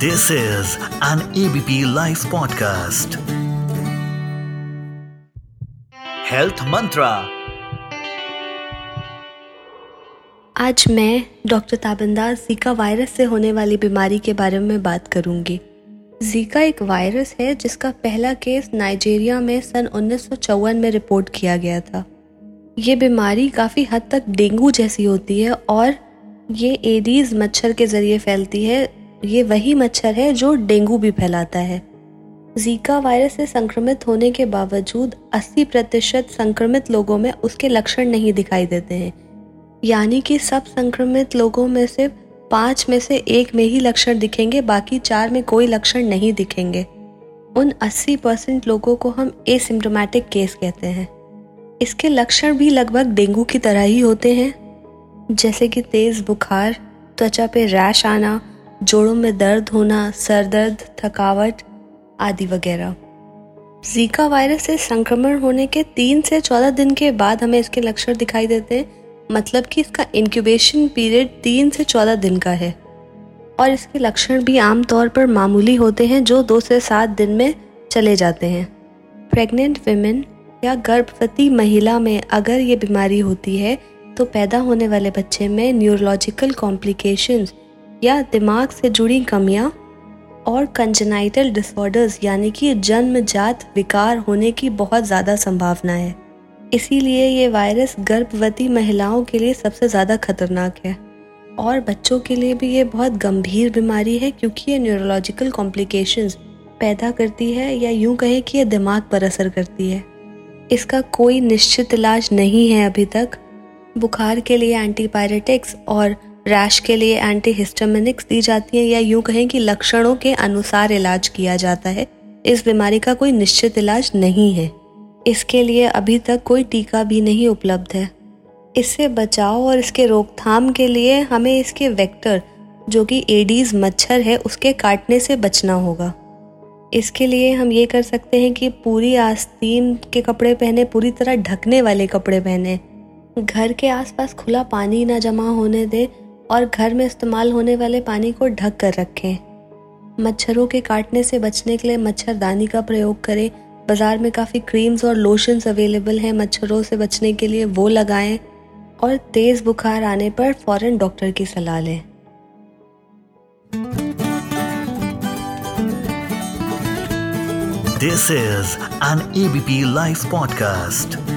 This is an ABP Life podcast. Health Mantra. आज मैं doctor ताबंदार Zika virus से होने वाली बीमारी के बारे में बात करूँगी जीका एक वायरस है जिसका पहला केस नाइजीरिया में सन उन्नीस सौ चौवन में रिपोर्ट किया गया था ये बीमारी काफ़ी हद तक डेंगू जैसी होती है और ये एडीज मच्छर के ज़रिए फैलती है ये वही मच्छर है जो डेंगू भी फैलाता है। जीका वायरस से संक्रमित होने के बावजूद 80 प्रतिशत संक्रमित लोगों में उसके लक्षण नहीं दिखाई देते हैं। यानी कि सब संक्रमित लोगों में से पाँच में से एक में ही लक्षण दिखेंगे, बाकी चार में कोई लक्षण नहीं दिखेंगे। उन 80 परसेंट लोगों को हम एसिम्टोमेटिक केस कहते हैं। इसके लक्षण भी लगभग डेंगू की तरह ही होते हैं। जैसे कि तेज़ बुखार, त्वचा पे रैश आना जोड़ों में दर्द होना, सर दर्द, थकावट आदि वगैरह। जीका वायरस से संक्रमण होने के तीन से चौदह दिन के बाद हमें इसके लक्षण दिखाई देते हैं। मतलब कि इसका इंक्यूबेशन पीरियड तीन से चौदह दिन का है। और इसके लक्षण भी आमतौर पर मामूली होते हैं, जो दो से सात दिन में चले जाते हैं। प्रेग्नेंट वेमेन या गर्भवती महिला में अगर ये बीमारी होती है तो पैदा होने वाले बच्चे में न्यूरोलॉजिकल कॉम्प्लिकेशंस या दिमाग से जुड़ी कमियाँ और कंजनाइटल डिसऑर्डर्स यानी कि जन्मजात विकार होने की बहुत ज़्यादा संभावना है। इसीलिए ये वायरस गर्भवती महिलाओं के लिए सबसे ज़्यादा खतरनाक है। और बच्चों के लिए भी ये बहुत गंभीर बीमारी है, क्योंकि ये न्यूरोलॉजिकल कॉम्प्लिकेशंस पैदा करती है या यूँ कहें कि यह दिमाग पर असर करती है। इसका कोई निश्चित इलाज नहीं है अभी तक। बुखार के लिए एंटीबायोटिक्स और रैश के लिए एंटीहिस्टामिनिक्स दी जाती हैं या यूँ कहें कि लक्षणों के अनुसार इलाज किया जाता है। इस बीमारी का कोई निश्चित इलाज नहीं है। इसके लिए अभी तक कोई टीका भी नहीं उपलब्ध है। इससे बचाव और इसके रोकथाम के लिए हमें इसके वेक्टर जो कि एडीज मच्छर है, उसके काटने से बचना होगा। इसके लिए हम ये कर सकते हैं कि पूरी आस्तीन के कपड़े पहने, पूरी तरह ढकने वाले कपड़े पहने। घर के आसपास खुला पानी ना जमा होने दें और घर में इस्तेमाल होने वाले पानी को ढक कर रखें। मच्छरों के काटने से बचने के लिए मच्छरदानी का प्रयोग करें। बाज़ार में काफ़ी क्रीम्स और लोशंस अवेलेबल हैं। मच्छरों से बचने के लिए वो लगाएँ और तेज़ बुखार आने पर फ़ौरन डॉक्टर की सलाह लें। This is an ABP Life podcast.